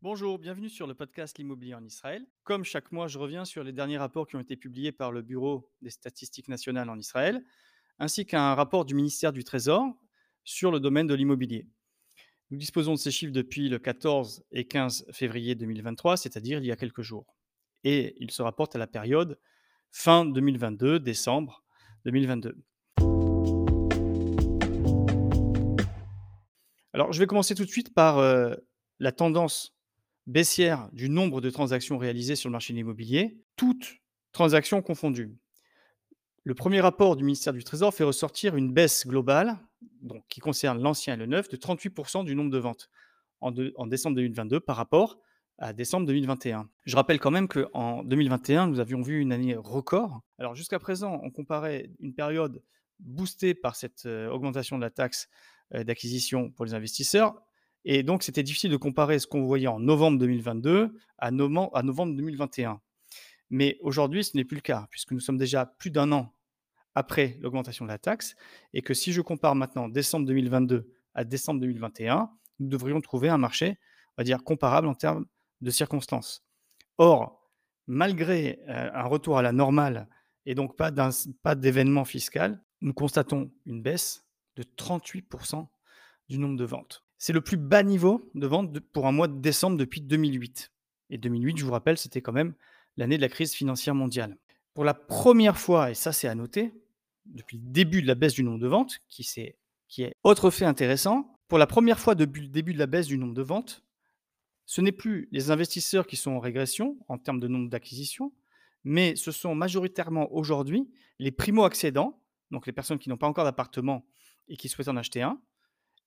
Bonjour, bienvenue sur le podcast L'immobilier en Israël. Comme chaque mois, je reviens sur les derniers rapports qui ont été publiés par le Bureau des statistiques nationales en Israël, ainsi qu'un rapport du ministère du Trésor sur le domaine de l'immobilier. Nous disposons de ces chiffres depuis le 14 et 15 février 2023, c'est-à-dire il y a quelques jours. Et ils se rapportent à la période fin 2022, décembre 2022. Alors, je vais commencer tout de suite par euh, la tendance baissière du nombre de transactions réalisées sur le marché de l'immobilier, toutes transactions confondues. Le premier rapport du ministère du Trésor fait ressortir une baisse globale, qui concerne l'ancien et le neuf, de 38% du nombre de ventes en, en, décembre 2022 par rapport à décembre 2021. Je rappelle quand même qu'en 2021, nous avions vu une année record. Alors jusqu'à présent, on comparait une période boostée par cette euh, augmentation de la taxe euh, d'acquisition pour les investisseurs et donc, c'était difficile de comparer ce qu'on voyait en novembre 2022 à, novembre 2021. Mais aujourd'hui, ce n'est plus le cas, puisque nous sommes déjà plus d'un an après l'augmentation de la taxe, et que si je compare maintenant décembre 2022 à décembre 2021, nous devrions trouver un marché, on va dire, comparable en termes de circonstances. Or, malgré euh, un retour à la normale et donc pas d'événement fiscal, nous constatons une baisse de 38% du nombre de ventes. C'est le plus bas niveau de vente pour un mois de décembre depuis 2008. Et 2008, je vous rappelle, c'était quand même l'année de la crise financière mondiale. Pour la première fois, et ça c'est à noter, depuis le début de la baisse du nombre de ventes, qui, est, qui est autre fait intéressant, pour la première fois depuis le début de la baisse du nombre de ventes, ce n'est plus les investisseurs qui sont en régression en termes de nombre d'acquisitions, mais ce sont majoritairement aujourd'hui les primo-accédants, donc les personnes qui n'ont pas encore d'appartement et qui souhaitent en acheter un,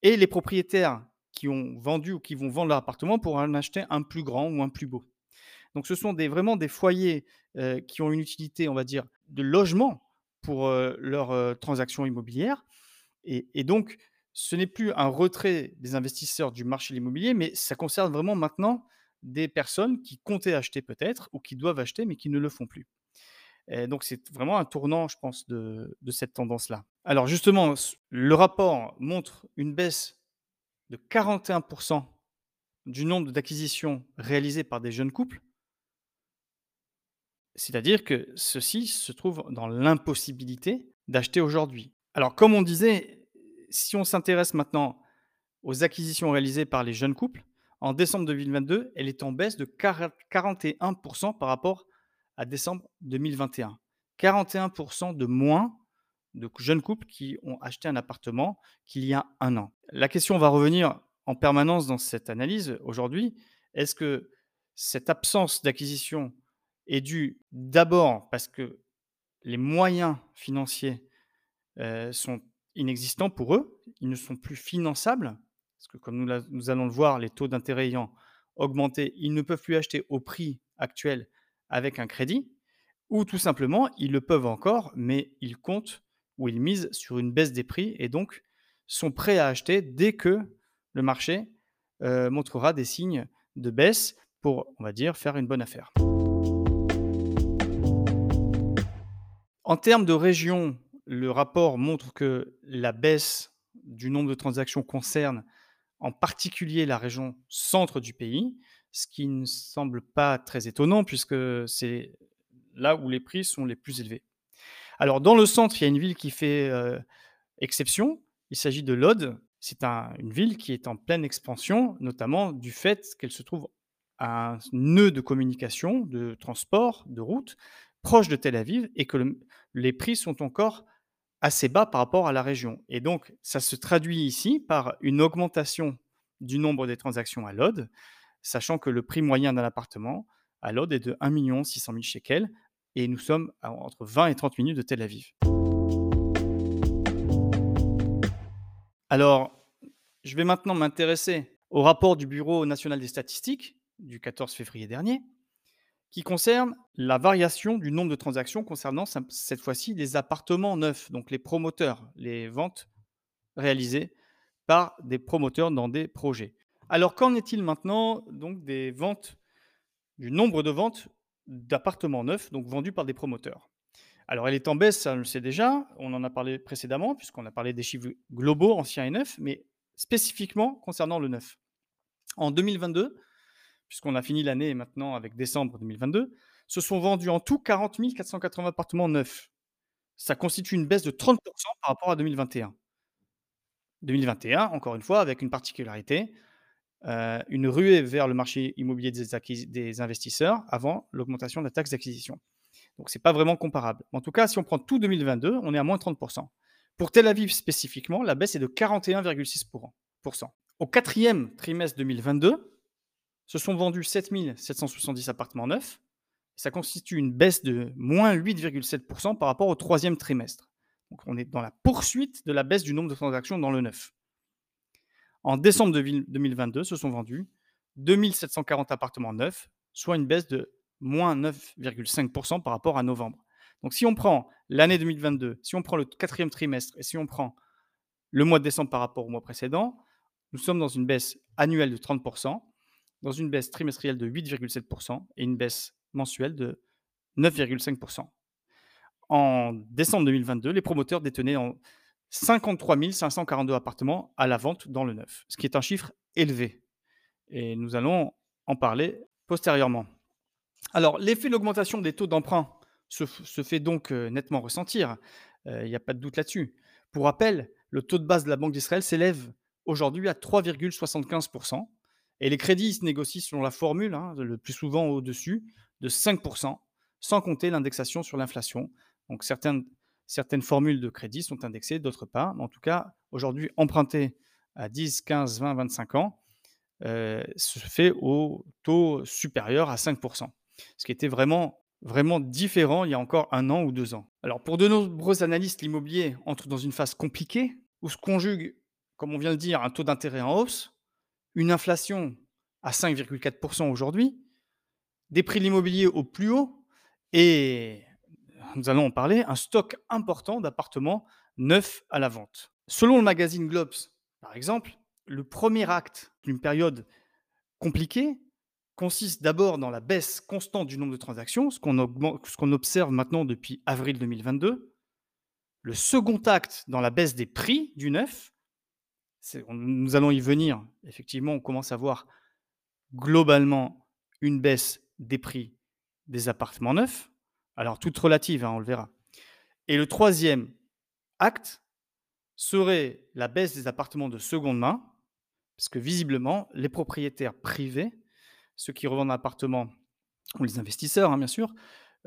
et les propriétaires qui ont vendu ou qui vont vendre leur appartement pour en acheter un plus grand ou un plus beau. Donc ce sont vraiment des foyers euh, qui ont une utilité, on va dire, de logement pour euh, leurs euh, transactions immobilières. Et, donc, ce n'est plus un retrait des investisseurs du marché de l'immobilier, mais ça concerne vraiment maintenant des personnes qui comptaient acheter peut-être ou qui doivent acheter mais qui ne le font plus. Donc c'est vraiment un tournant, je pense, de, de cette tendance-là. Alors justement, le rapport montre une baisse de 41% du nombre d'acquisitions réalisées par des jeunes couples. C'est-à-dire que ceux-ci se trouvent dans l'impossibilité d'acheter aujourd'hui. Alors comme on disait, si on s'intéresse maintenant aux acquisitions réalisées par les jeunes couples, en décembre 2022, elle est en baisse de 41% par rapport à décembre 2021. 41% de moins de jeunes couples qui ont acheté un appartement qu'il y a un an. La question va revenir en permanence dans cette analyse aujourd'hui. Est-ce que cette absence d'acquisition est due d'abord parce que les moyens financiers euh, sont inexistants pour eux, ils ne sont plus finançables, parce que comme nous, allons le voir, les taux d'intérêt ayant augmenté, ils ne peuvent plus acheter au prix actuel avec un crédit, ou tout simplement, ils le peuvent encore, mais ils comptent où ils misent sur une baisse des prix et donc sont prêts à acheter dès que le marché euh, montrera des signes de baisse pour, on va dire, faire une bonne affaire. En termes de région, le rapport montre que la baisse du nombre de transactions concerne en particulier la région centre du pays, ce qui ne semble pas très étonnant puisque c'est là où les prix sont les plus élevés. Alors, dans le centre, il y a une ville qui fait euh, exception. Il s'agit de Lod. C'est une ville qui est en pleine expansion, notamment du fait qu'elle se trouve à un nœud de communication, de transport, de route, proche de Tel Aviv, et que les prix sont encore assez bas par rapport à la région. Et donc, ça se traduit ici par une augmentation du nombre des transactions à Lod, sachant que le prix moyen d'un appartement à Lod est de 1 600 000 shekels, et nous sommes entre 20 et 30 minutes de Tel Aviv. Alors, je vais maintenant m'intéresser au rapport du Bureau national des statistiques du 14 février dernier, qui concerne la variation du nombre de transactions concernant cette fois-ci les appartements neufs, donc les promoteurs, les ventes réalisées par des promoteurs dans des projets. Alors qu'en est-il maintenant donc des ventes, du nombre de ventes d'appartements neufs, donc vendus par des promoteurs? Alors elle est en baisse, ça on le sait déjà, on en a parlé précédemment puisqu'on a parlé des chiffres globaux anciens et neufs, mais spécifiquement concernant le neuf. En 2022, puisqu'on a fini l'année maintenant avec décembre 2022, se sont vendus en tout 40 480 appartements neufs. Ça constitue une baisse de 30% par rapport à 2021. 2021, encore une fois, avec une particularité, euh, une ruée vers le marché immobilier des, des investisseurs avant l'augmentation de la taxe d'acquisition. Donc ce n'est pas vraiment comparable. En tout cas, si on prend tout 2022, on est à moins 30%. Pour Tel Aviv spécifiquement, la baisse est de 41,6%. Au quatrième trimestre 2022, se sont vendus 7 770 appartements neufs. Ça constitue une baisse de moins 8,7% par rapport au troisième trimestre. Donc on est dans la poursuite de la baisse du nombre de transactions dans le neuf. En décembre 2022, se sont vendus 2740 appartements neufs, soit une baisse de moins 9,5% par rapport à novembre. Donc si on prend l'année 2022, si on prend le quatrième trimestre et si on prend le mois de décembre par rapport au mois précédent, nous sommes dans une baisse annuelle de 30%, dans une baisse trimestrielle de 8,7% et une baisse mensuelle de 9,5%. En décembre 2022, les promoteurs détenaient en 53 542 appartements à la vente dans le neuf, ce qui est un chiffre élevé. Et nous allons en parler postérieurement. Alors, l'effet de l'augmentation des taux d'emprunt se, fait donc euh, nettement ressentir. Euh, il n'y a pas de doute là-dessus. Pour rappel, le taux de base de la Banque d'Israël s'élève aujourd'hui à 3,75%. Et les crédits se négocient selon la formule, hein, le plus souvent au-dessus, de 5%, sans compter l'indexation sur l'inflation. Donc certaines formules de crédit sont indexées, d'autres pas. Mais en tout cas, aujourd'hui, emprunter à 10, 15, 20, 25 ans euh, se fait au taux supérieur à 5%, ce qui était vraiment, vraiment différent il y a encore un an ou deux ans. Alors pour de nombreux analystes, l'immobilier entre dans une phase compliquée où se conjugue, comme on vient de dire, un taux d'intérêt en hausse, une inflation à 5,4% aujourd'hui, des prix de l'immobilier au plus haut et nous allons en parler, un stock important d'appartements neufs à la vente. Selon le magazine Globes, par exemple, le premier acte d'une période compliquée consiste d'abord dans la baisse constante du nombre de transactions, ce qu'on observe maintenant depuis avril 2022. Le second acte dans la baisse des prix du neuf, nous allons y venir, effectivement, on commence à voir globalement une baisse des prix des appartements neufs. Alors, toute relative, hein, on le verra. Et le troisième acte serait la baisse des appartements de seconde main, parce que visiblement, les propriétaires privés, ceux qui revendent un appartement, ou les investisseurs, hein, bien sûr,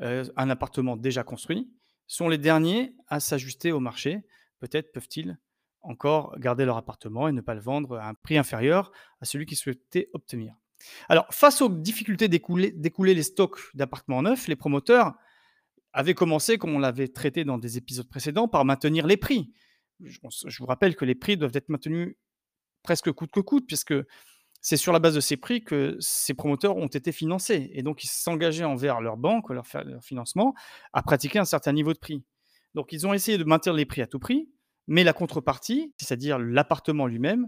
euh, un appartement déjà construit, sont les derniers à s'ajuster au marché. Peut-être peuvent-ils encore garder leur appartement et ne pas le vendre à un prix inférieur à celui qu'ils souhaitaient obtenir. Alors, face aux difficultés d'écouler les stocks d'appartements neufs, les promoteurs avait commencé, comme on l'avait traité dans des épisodes précédents, par maintenir les prix. Je, vous rappelle que les prix doivent être maintenus presque coûte que coûte, puisque c'est sur la base de ces prix que ces promoteurs ont été financés. Et donc, ils s'engageaient envers leur banque, leur, leur financement, à pratiquer un certain niveau de prix. Donc, ils ont essayé de maintenir les prix à tout prix, mais la contrepartie, c'est-à-dire l'appartement lui-même,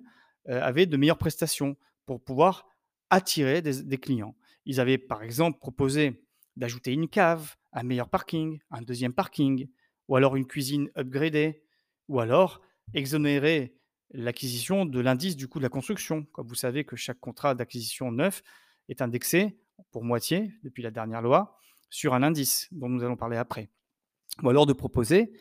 euh, avait de meilleures prestations pour pouvoir attirer des clients. Ils avaient, par exemple, proposé d'ajouter une cave, un meilleur parking, un deuxième parking, ou alors une cuisine upgradée, ou alors exonérer l'acquisition de l'indice du coût de la construction. Comme vous savez que chaque contrat d'acquisition neuf est indexé pour moitié, depuis la dernière loi, sur un indice dont nous allons parler après. Ou alors de proposer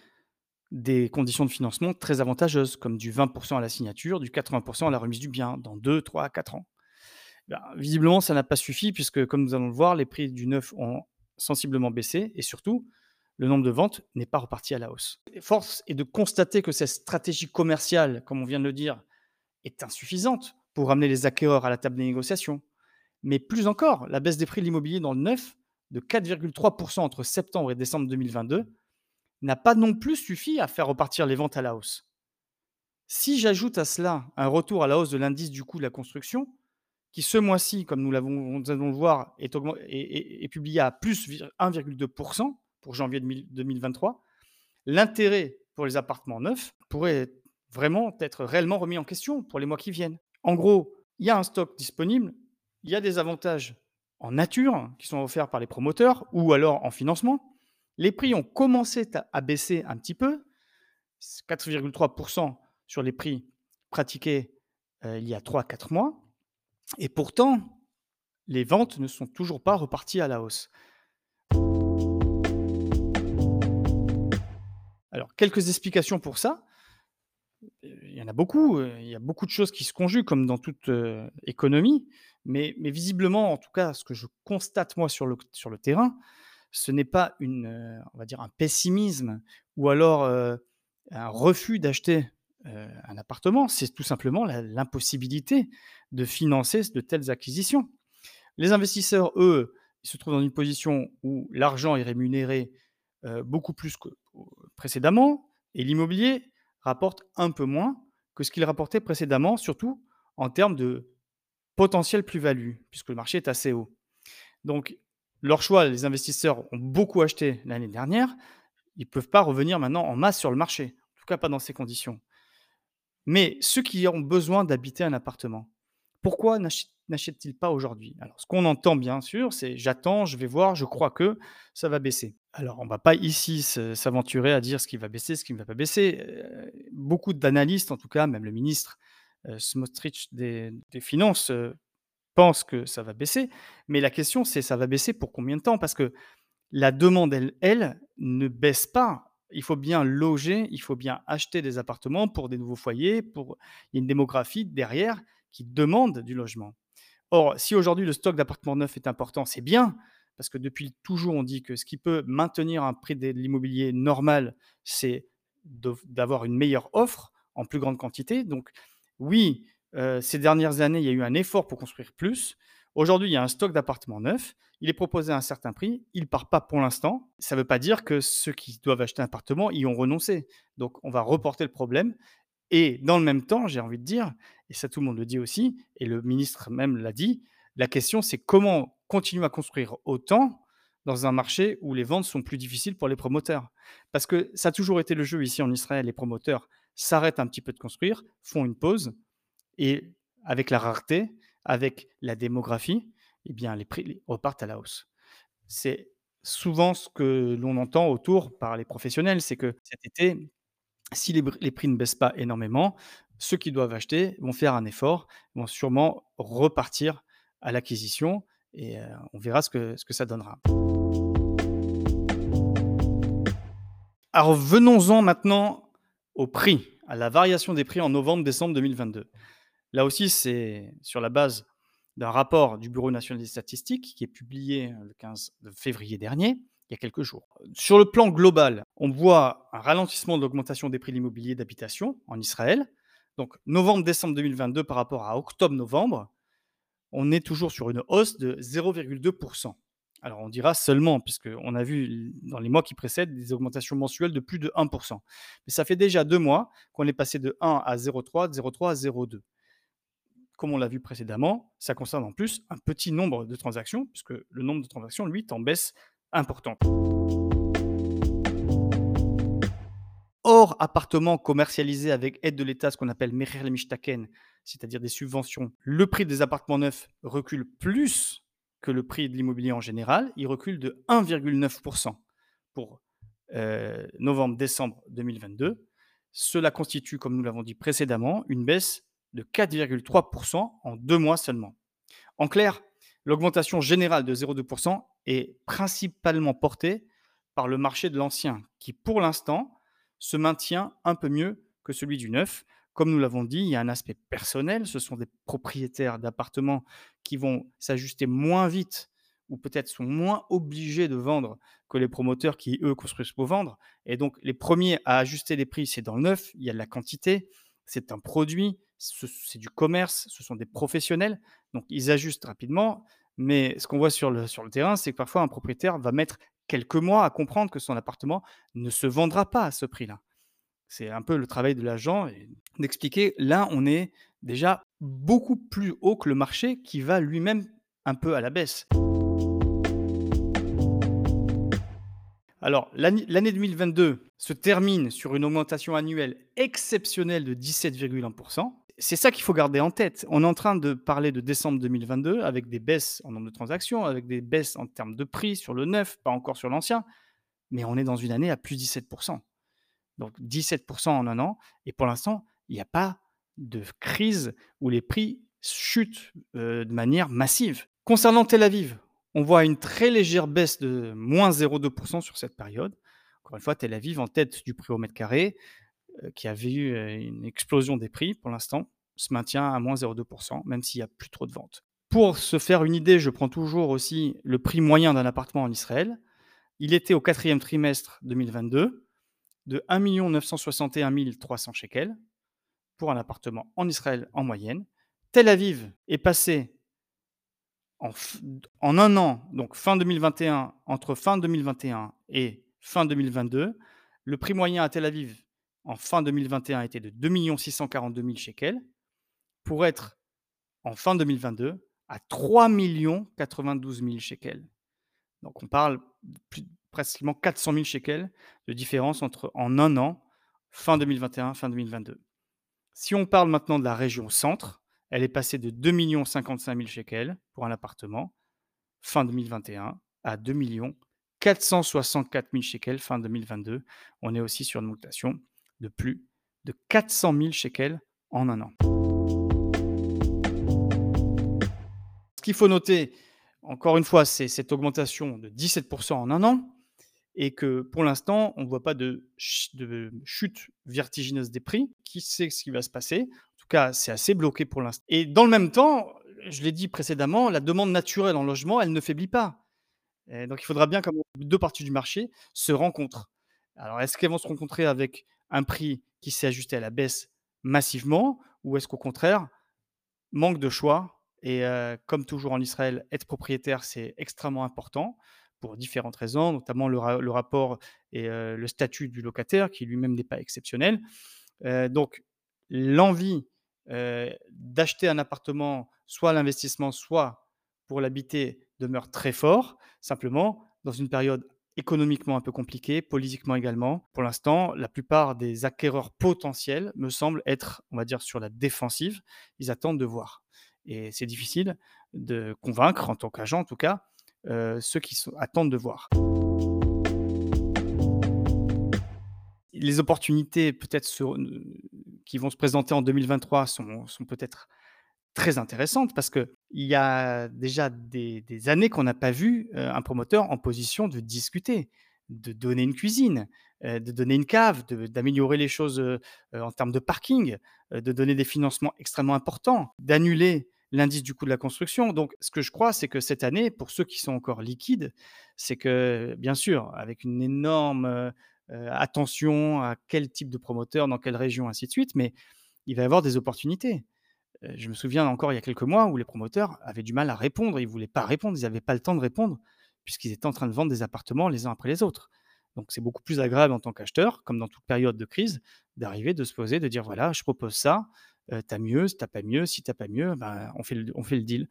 des conditions de financement très avantageuses, comme du 20% à la signature, du 80% à la remise du bien dans 2, 3, 4 ans. Ben, visiblement, ça n'a pas suffi, puisque comme nous allons le voir, les prix du neuf ont sensiblement baissé et surtout, le nombre de ventes n'est pas reparti à la hausse. Force est de constater que cette stratégie commerciale, comme on vient de le dire, est insuffisante pour ramener les acquéreurs à la table des négociations. Mais plus encore, la baisse des prix de l'immobilier dans le neuf de 4,3% entre septembre et décembre 2022 n'a pas non plus suffi à faire repartir les ventes à la hausse. Si j'ajoute à cela un retour à la hausse de l'indice du coût de la construction, qui ce mois-ci, comme nous, l'avons, allons le voir, est, publié à plus 1,2% pour janvier 2023, l'intérêt pour les appartements neufs pourrait vraiment être réellement remis en question pour les mois qui viennent. En gros, il y a un stock disponible, il y a des avantages en nature qui sont offerts par les promoteurs ou alors en financement. Les prix ont commencé à baisser un petit peu, 4,3% sur les prix pratiqués, heu, il y a 3-4 mois et pourtant, les ventes ne sont toujours pas reparties à la hausse. Alors, quelques explications pour ça. il y en a beaucoup, heu, il y a beaucoup de choses qui se conjuguent comme dans toute, heu, économie, mais visiblement, en tout cas, ce que je constate moi sur le terrain, ce n'est pas dire un pessimisme ou alors, heu, un refus d'acheter, heu, un appartement, c'est tout simplement l'impossibilité de financer de telles acquisitions. Les investisseurs, eux, se trouvent dans une position où l'argent est rémunéré, beaucoup plus que précédemment et l'immobilier rapporte un peu moins que ce qu'il rapportait précédemment, surtout en termes de potentielle plus-value, puisque le marché est assez haut. Donc leur choix, les investisseurs ont beaucoup acheté l'année dernière, ils ne peuvent pas revenir maintenant en masse sur le marché, en tout cas pas dans ces conditions. Mais ceux qui ont besoin d'habiter un appartement, pourquoi n'achètent-ils pas aujourd'hui? Alors, ce qu'on entend bien sûr, c'est j'attends, je vais voir, je crois que ça va baisser. Alors, on ne va pas ici s'aventurer à dire ce qui va baisser, ce qui ne va pas baisser. Euh, beaucoup d'analystes, en tout cas, même le ministre euh, Smotrich des, Finances, euh, pense que ça va baisser. Mais la question, c'est ça va baisser pour combien de temps? Parce que la demande, elle, ne baisse pas. Il faut bien loger, il faut bien acheter des appartements pour des nouveaux foyers, pour il y a une démographie derrière qui demandent du logement. Or, si aujourd'hui le stock d'appartements neufs est important, c'est bien, parce que depuis toujours on dit que ce qui peut maintenir un prix de l'immobilier normal, c'est d'avoir une meilleure offre en plus grande quantité. Donc oui, ces dernières années, il y a eu un effort pour construire plus. Aujourd'hui, il y a un stock d'appartements neufs. Il est proposé à un certain prix. Il ne part pas pour l'instant. Ça ne veut pas dire que ceux qui doivent acheter un appartement y ont renoncé. Donc, on va reporter le problème et dans le même temps, j'ai envie de dire, et ça tout le monde le dit aussi, et le ministre même l'a dit, la question c'est comment continuer à construire autant dans un marché où les ventes sont plus difficiles pour les promoteurs? Parce que ça a toujours été le jeu ici en Israël, les promoteurs s'arrêtent un petit peu de construire, font une pause, et avec la rareté, avec la démographie, eh bien les prix repartent à la hausse. C'est souvent ce que l'on entend autour par les professionnels, c'est que cet été, si les, prix ne baissent pas énormément, ceux qui doivent acheter vont faire un effort, vont sûrement repartir à l'acquisition et euh, on verra ce que, ce que ça donnera. Alors venons-en maintenant au prix, à la variation des prix en novembre-décembre 2022. Là aussi, c'est sur la base d'un rapport du Bureau national des statistiques qui est publié le 15 février dernier il y a quelques jours. Sur le plan global, on voit un ralentissement de l'augmentation des prix de l'immobilier d'habitation en Israël. Donc novembre-décembre 2022 par rapport à octobre-novembre, on est toujours sur une hausse de 0,2%. Alors on dira seulement, puisqu'on a vu dans les mois qui précèdent des augmentations mensuelles de plus de 1%. Mais ça fait déjà deux mois qu'on est passé de 1 à 0,3, de 0,3 à 0,2. Comme on l'a vu précédemment, ça concerne en plus un petit nombre de transactions, puisque le nombre de transactions, lui, est en baisse importante. Hors appartements commercialisés avec aide de l'État, ce qu'on appelle Meher Mishtaken, c'est-à-dire des subventions, le prix des appartements neufs recule plus que le prix de l'immobilier en général. Il recule de 1,9% pour euh, novembre-décembre 2022. Cela constitue, comme nous l'avons dit précédemment, une baisse de 4,3% en deux mois seulement. En clair, L'augmentation générale de 0,2% est principalement portée par le marché de l'ancien, qui pour l'instant se maintient un peu mieux que celui du neuf. Comme nous l'avons dit, il y a un aspect personnel. Ce sont des propriétaires d'appartements qui vont s'ajuster moins vite ou peut-être sont moins obligés de vendre que les promoteurs qui, eux, construisent pour vendre. Et donc, les premiers à ajuster les prix, c'est dans le neuf, il y a de la quantité, c'est un produit, c'est du commerce, ce sont des professionnels, donc ils ajustent rapidement. Mais ce qu'on voit sur le, terrain, c'est que parfois un propriétaire va mettre quelques mois à comprendre que son appartement ne se vendra pas à ce prix-là. C'est un peu le travail de l'agent d'expliquer, là, on est déjà beaucoup plus haut que le marché qui va lui-même un peu à la baisse. Alors, l'année 2022 se termine sur une augmentation annuelle exceptionnelle de 17,1%. C'est ça qu'il faut garder en tête. On est en train de parler de décembre 2022 avec des baisses en nombre de transactions, avec des baisses en termes de prix sur le neuf, pas encore sur l'ancien. mais on est dans une année à plus 17% Donc 17% en un an et pour l'instant, il n'y a pas de crise où les prix chutent, de manière massive. Concernant Tel Aviv, on voit une très légère baisse de moins 0,2% sur cette période. Encore une fois, Tel Aviv en tête du prix au mètre carré, qui avait eu une explosion des prix pour l'instant, se maintient à moins 0,2% même s'il n'y a plus trop de ventes. Pour se faire une idée, je prends toujours aussi le prix moyen d'un appartement en Israël. Il était au quatrième trimestre 2022 de 1 961 300 shekels pour un appartement en Israël en moyenne. Tel Aviv est passé en, en, un an, donc fin 2021, entre fin 2021 et fin 2022, le prix moyen à Tel Aviv en fin 2021 était de 2 642 000 shekels pour être en fin 2022 à 3 92 000 shekels. Donc on parle de presque 400 000 shekels de différence entre en un an, fin 2021, fin 2022. Si on parle maintenant de la région centre, elle est passée de 2 55 000 shekels pour un appartement fin 2021 à 2 464 000 shekels fin 2022. On est aussi sur une mutation de plus de 400 000 shekels en un an. qu'il faut noter, encore une fois, c'est cette augmentation de 17% en un an, et que pour l'instant, on ne voit pas de, chute vertigineuse des prix. Qui sait ce qui va se passer? En tout cas, c'est assez bloqué pour l'instant. Et dans le même temps, je l'ai dit précédemment, la demande naturelle en logement, elle ne faiblit pas. donc il faudra bien que deux parties du marché se rencontrent. Alors, est-ce qu'elles vont se rencontrer avec un prix qui s'est ajusté à la baisse massivement, ou est-ce qu'au contraire, manque de choix et comme toujours en Israël, être propriétaire, c'est extrêmement important pour différentes raisons, notamment le, rapport et le statut du locataire, qui lui-même n'est pas exceptionnel. donc, l'envie d'acheter un appartement, soit l'investissement, soit pour l'habiter, demeure très fort. Simplement, dans une période économiquement un peu compliquée, politiquement également, pour l'instant, la plupart des acquéreurs potentiels me semblent être, on va dire, sur la défensive. Ils attendent de voir. Et c'est difficile de convaincre, en tant qu'agent en tout cas, euh, ceux qui attendent de voir. Les opportunités peut-être qui vont se présenter en 2023 sont, sont peut-être très intéressantes parce qu'il y a déjà des, années qu'on n'a pas vu euh, un promoteur en position de discuter, de donner une cuisine, euh, de donner une cave, d'améliorer les choses en termes de parking, de donner des financements extrêmement importants, d'annuler l'indice du coût de la construction. Donc, ce que je crois, c'est que cette année, pour ceux qui sont encore liquides, c'est que, bien sûr, avec une énorme euh, attention à quel type de promoteur, dans quelle région, ainsi de suite, mais il va y avoir des opportunités. Je me souviens encore il y a quelques mois où les promoteurs avaient du mal à répondre, ils ne voulaient pas répondre, ils n'avaient pas le temps de répondre, puisqu'ils étaient en train de vendre des appartements les uns après les autres. Donc c'est beaucoup plus agréable en tant qu'acheteur, comme dans toute période de crise, d'arriver, de se poser, de dire voilà, je propose ça, t'as mieux, t'as pas mieux, si t'as pas mieux, ben, on, fait le, on fait le deal.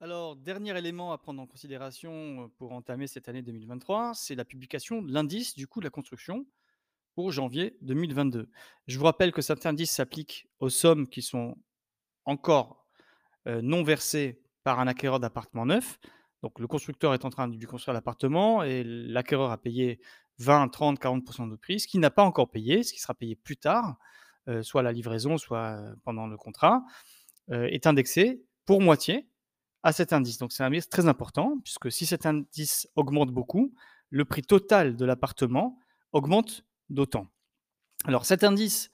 Alors, dernier élément à prendre en considération pour entamer cette année 2023, c'est la publication de l'indice du coût de la construction pour janvier 2022. Je vous rappelle que cet indice s'applique aux sommes qui sont encore non versées par un acquéreur d'appartement neuf. Donc, le constructeur est en train de lui construire l'appartement et l'acquéreur a payé 20, 30, 40% de prix, ce qui n'a pas encore payé, ce qui sera payé plus tard, euh, soit à la livraison, soit euh, pendant le contrat, euh, est indexé pour moitié à cet indice. Donc c'est un indice très important, puisque si cet indice augmente beaucoup, le prix total de l'appartement augmente d'autant. Alors cet indice,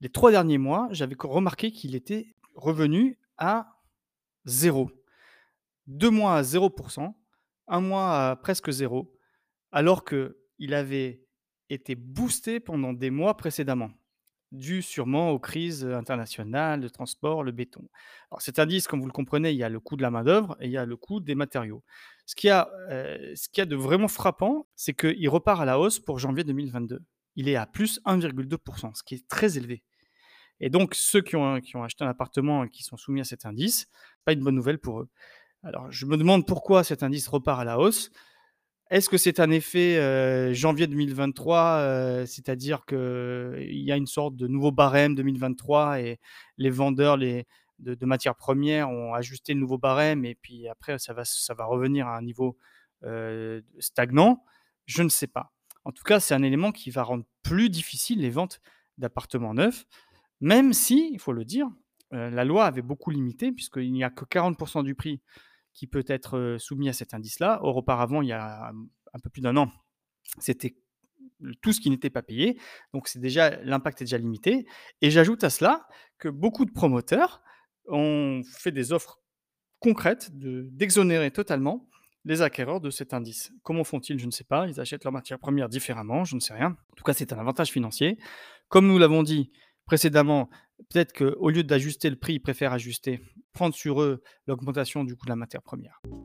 les trois derniers mois, j'avais remarqué qu'il était revenu à zéro. Deux mois à 0%, un mois à presque zéro, alors que il avait été boosté pendant des mois précédemment, dû sûrement aux crises internationales, de transport, le béton. Alors cet indice, comme vous le comprenez, il y a le coût de la main-d'œuvre et il y a le coût des matériaux. Ce qui a, euh, a de vraiment frappant, c'est qu'il repart à la hausse pour janvier 2022. Il est à plus 1,2%, ce qui est très élevé. Et donc, ceux qui ont, acheté un appartement et qui sont soumis à cet indice, pas une bonne nouvelle pour eux. Alors, je me demande pourquoi cet indice repart à la hausse. Est-ce que c'est un effet euh, janvier 2023, euh, c'est-à-dire qu'il y a une sorte de nouveau barème 2023 et les vendeurs, les, de, matières premières ont ajusté le nouveau barème et puis après ça va, ça va revenir à un niveau euh, stagnant, je ne sais pas. En tout cas, c'est un élément qui va rendre plus difficile les ventes d'appartements neufs, même si, il faut le dire, euh, la loi avait beaucoup limité, puisqu'il n'y a que 40% du prix qui peut être euh, soumis à cet indice-là. Or, auparavant, il y a un peu plus d'un an, c'était tout ce qui n'était pas payé. Donc, c'est déjà l'impact est déjà limité. Et j'ajoute à cela que beaucoup de promoteurs ont fait des offres concrètes d'exonérer totalement les acquéreurs de cet indice. Comment font-ils? Je ne sais pas. Ils achètent leurs matières premières différemment, je ne sais rien. En tout cas, c'est un avantage financier. Comme nous l'avons dit précédemment, peut-être qu'au lieu d'ajuster le prix, ils préfèrent ajuster, prendre sur eux l'augmentation du coût de la matière première.